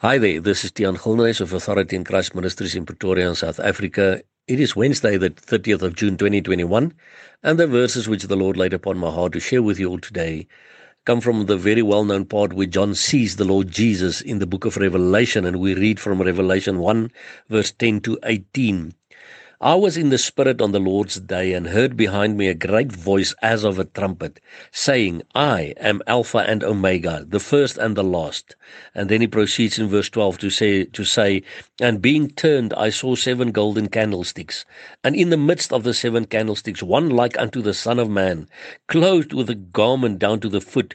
Hi there, this is Tian Gilnays of Authority in Christ Ministries in Pretoria, South Africa. It is Wednesday, the 30th of June 2021, and the verses which the Lord laid upon my heart to share with you all today come from the very well known part where John sees the Lord Jesus in the book of Revelation, and we read from Revelation 1, verse 10 to 18. I was in the Spirit on the Lord's day and heard behind me a great voice as of a trumpet, saying, I am Alpha and Omega, the first and the last. And then he proceeds in verse 12 to say, to say, And being turned, I saw seven golden candlesticks, and in the midst of the seven candlesticks, one like unto the Son of Man, clothed with a garment down to the foot,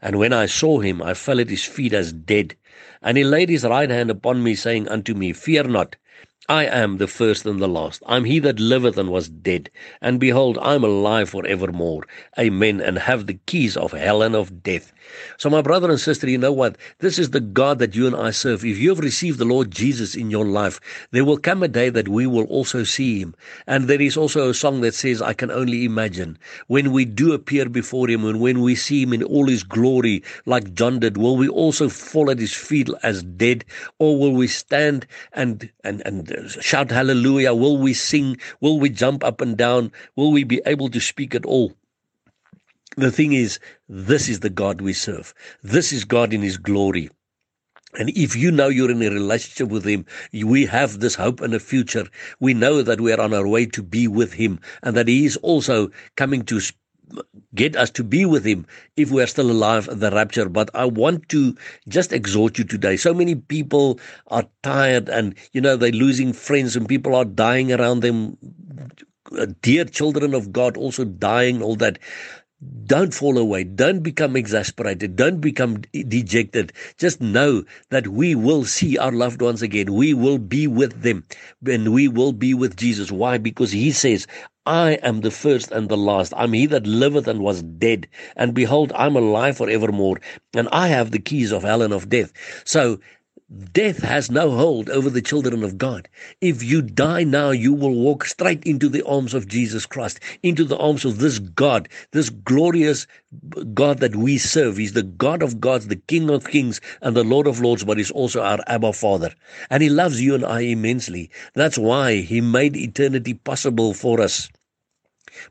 And when I saw him, I fell at his feet as dead. And he laid his right hand upon me, saying unto me, Fear not. I am the first and the last. I'm he that liveth and was dead. And behold, I'm alive for evermore. Amen. And have the keys of hell and of death. So, my brother and sister, you know what? This is the God that you and I serve. If you have received the Lord Jesus in your life, there will come a day that we will also see him. And there is also a song that says, I can only imagine. When we do appear before him and when we see him in all his glory, like John did, will we also fall at his feet as dead? Or will we stand and, and, and shout hallelujah? Will we sing? Will we jump up and down? Will we be able to speak at all? The thing is, this is the God we serve. This is God in His glory. And if you know you're in a relationship with Him, we have this hope and a future. We know that we are on our way to be with Him and that He is also coming to get us to be with him if we are still alive at the rapture but i want to just exhort you today so many people are tired and you know they're losing friends and people are dying around them uh, dear children of god also dying all that don't fall away. Don't become exasperated. Don't become dejected. Just know that we will see our loved ones again. We will be with them and we will be with Jesus. Why? Because he says, I am the first and the last. I'm he that liveth and was dead. And behold, I'm alive forevermore. And I have the keys of hell and of death. So Death has no hold over the children of God. If you die now, you will walk straight into the arms of Jesus Christ, into the arms of this God, this glorious God that we serve. He's the God of gods, the King of kings, and the Lord of lords, but he's also our Abba Father. And he loves you and I immensely. That's why he made eternity possible for us.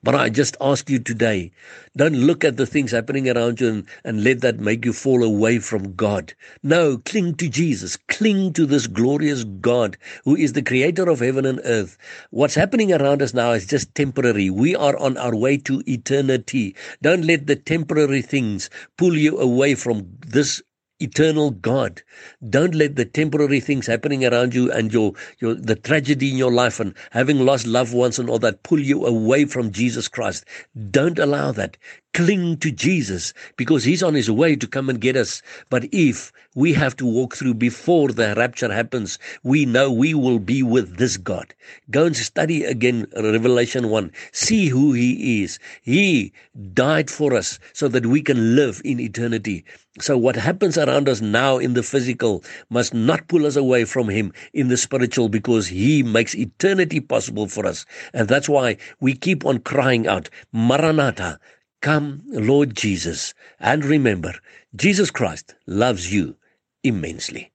But I just ask you today, don't look at the things happening around you and, and let that make you fall away from God. No, cling to Jesus. Cling to this glorious God who is the creator of heaven and earth. What's happening around us now is just temporary. We are on our way to eternity. Don't let the temporary things pull you away from this eternal God. Don't let the temporary things happening around you and your, your the tragedy in your life and having lost loved ones and all that pull you away from Jesus Christ. Don't allow that. Cling to Jesus because he's on his way to come and get us. But if we have to walk through before the rapture happens, we know we will be with this God. Go and study again Revelation 1. See who he is. He died for us so that we can live in eternity. So what happens around us now in the physical must not pull us away from him in the spiritual because he makes eternity possible for us. And that's why we keep on crying out, Maranatha, Come, Lord Jesus, and remember, Jesus Christ loves you immensely.